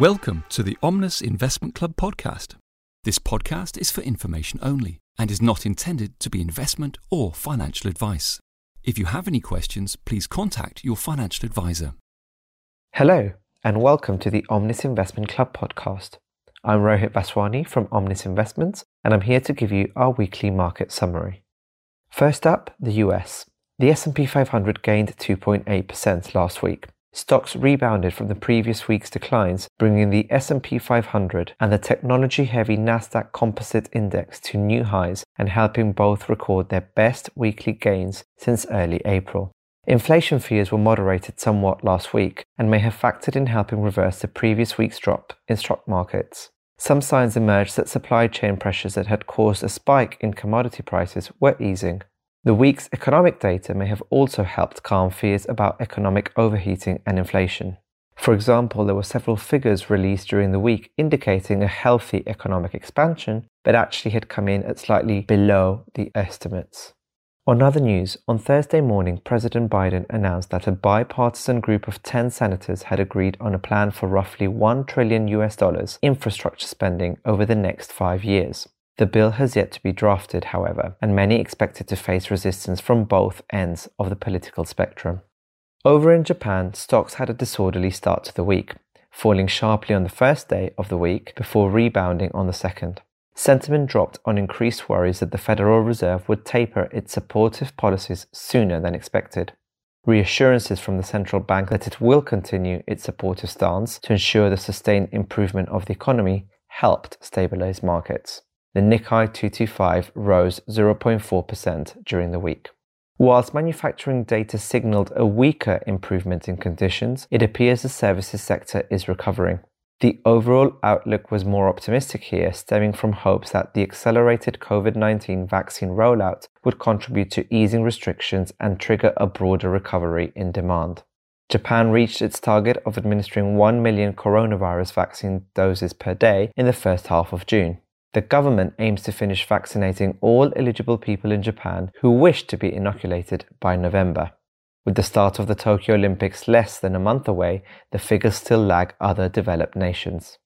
Welcome to the Omnis Investment Club podcast. This podcast is for information only and is not intended to be investment or financial advice. If you have any questions, please contact your financial advisor. Hello, and welcome to the Omnis Investment Club podcast. I'm Rohit Baswani from Omnis Investments, and I'm here to give you our weekly market summary. First up, the US. The S&P 500 gained 2.8% last week, Stocks rebounded from the previous week's declines, bringing the S&P 500 and the technology-heavy Nasdaq Composite Index to new highs and helping both record their best weekly gains since early April. Inflation fears were moderated somewhat last week and may have factored in helping reverse the previous week's drop in stock markets. Some signs emerged that supply chain pressures that had caused a spike in commodity prices were easing. The week's economic data may have also helped calm fears about economic overheating and inflation. For example, there were several figures released during the week indicating a healthy economic expansion, but actually had come in at slightly below the estimates. On other news, on Thursday morning, President Biden announced that a bipartisan group of 10 senators had agreed on a plan for roughly 1 trillion US dollars infrastructure spending over the next 5 years. The bill has yet to be drafted, however, and many expect it to face resistance from both ends of the political spectrum. Over in Japan, stocks had a disorderly start to the week, falling sharply on the first day of the week before rebounding on the second. Sentiment dropped on increased worries that the Federal Reserve would taper its supportive policies sooner than expected. Reassurances from the central bank that it will continue its supportive stance to ensure the sustained improvement of the economy helped stabilize markets the Nikkei 225 rose 0.4% during the week. Whilst manufacturing data signaled a weaker improvement in conditions, it appears the services sector is recovering. The overall outlook was more optimistic here, stemming from hopes that the accelerated COVID 19 vaccine rollout would contribute to easing restrictions and trigger a broader recovery in demand. Japan reached its target of administering 1 million coronavirus vaccine doses per day in the first half of June. The government aims to finish vaccinating all eligible people in Japan who wish to be inoculated by November. With the start of the Tokyo Olympics less than a month away, the figures still lag other developed nations.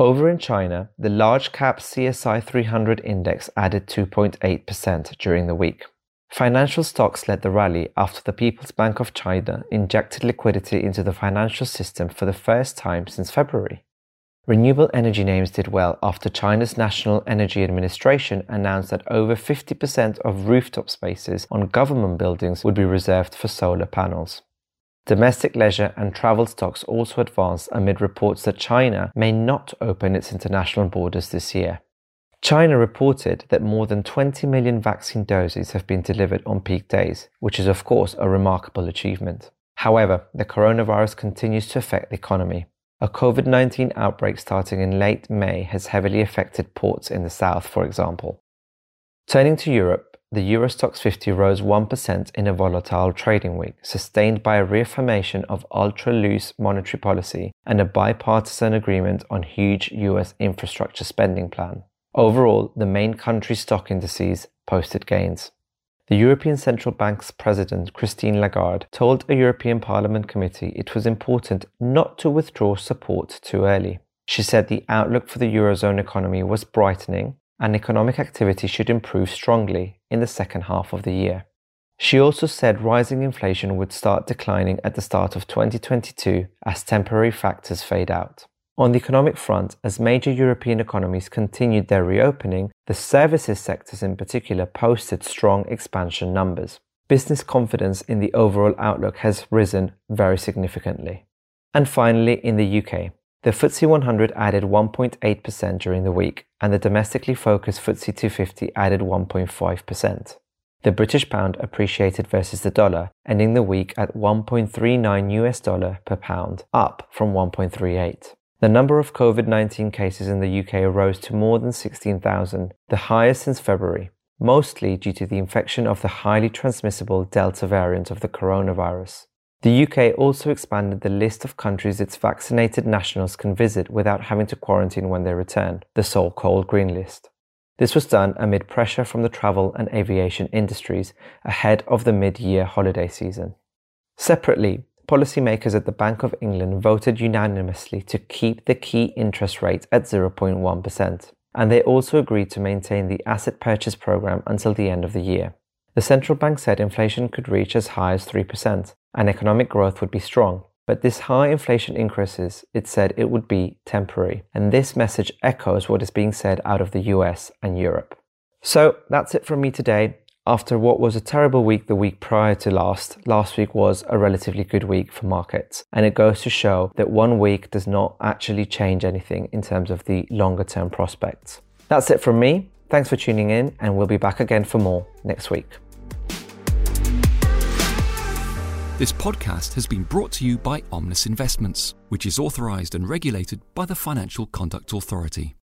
Over in China, the large cap CSI 300 index added 2.8% during the week. Financial stocks led the rally after the People's Bank of China injected liquidity into the financial system for the first time since February. Renewable energy names did well after China's National Energy Administration announced that over 50% of rooftop spaces on government buildings would be reserved for solar panels. Domestic leisure and travel stocks also advanced amid reports that China may not open its international borders this year. China reported that more than 20 million vaccine doses have been delivered on peak days, which is of course a remarkable achievement. However, the coronavirus continues to affect the economy. A COVID 19 outbreak starting in late May has heavily affected ports in the south, for example. Turning to Europe, the Euro Stoxx 50 rose 1% in a volatile trading week, sustained by a reaffirmation of ultra loose monetary policy and a bipartisan agreement on huge US infrastructure spending plan. Overall, the main country stock indices posted gains. The European Central Bank's president, Christine Lagarde, told a European Parliament committee it was important not to withdraw support too early. She said the outlook for the Eurozone economy was brightening and economic activity should improve strongly in the second half of the year. She also said rising inflation would start declining at the start of 2022 as temporary factors fade out. On the economic front, as major European economies continued their reopening, the services sectors in particular posted strong expansion numbers. Business confidence in the overall outlook has risen very significantly. And finally, in the UK, the FTSE 100 added 1.8% during the week, and the domestically focused FTSE 250 added 1.5%. The British pound appreciated versus the dollar, ending the week at 1.39 US dollar per pound, up from 1.38. The number of COVID 19 cases in the UK rose to more than 16,000, the highest since February, mostly due to the infection of the highly transmissible Delta variant of the coronavirus. The UK also expanded the list of countries its vaccinated nationals can visit without having to quarantine when they return, the so called Green List. This was done amid pressure from the travel and aviation industries ahead of the mid year holiday season. Separately, policymakers at the Bank of England voted unanimously to keep the key interest rate at 0.1%, and they also agreed to maintain the asset purchase program until the end of the year. The central bank said inflation could reach as high as 3%, and economic growth would be strong. But this high inflation increases, it said it would be temporary, and this message echoes what is being said out of the US and Europe. So that's it from me today. After what was a terrible week the week prior to last, last week was a relatively good week for markets. And it goes to show that one week does not actually change anything in terms of the longer term prospects. That's it from me. Thanks for tuning in, and we'll be back again for more next week. This podcast has been brought to you by Omnis Investments, which is authorized and regulated by the Financial Conduct Authority.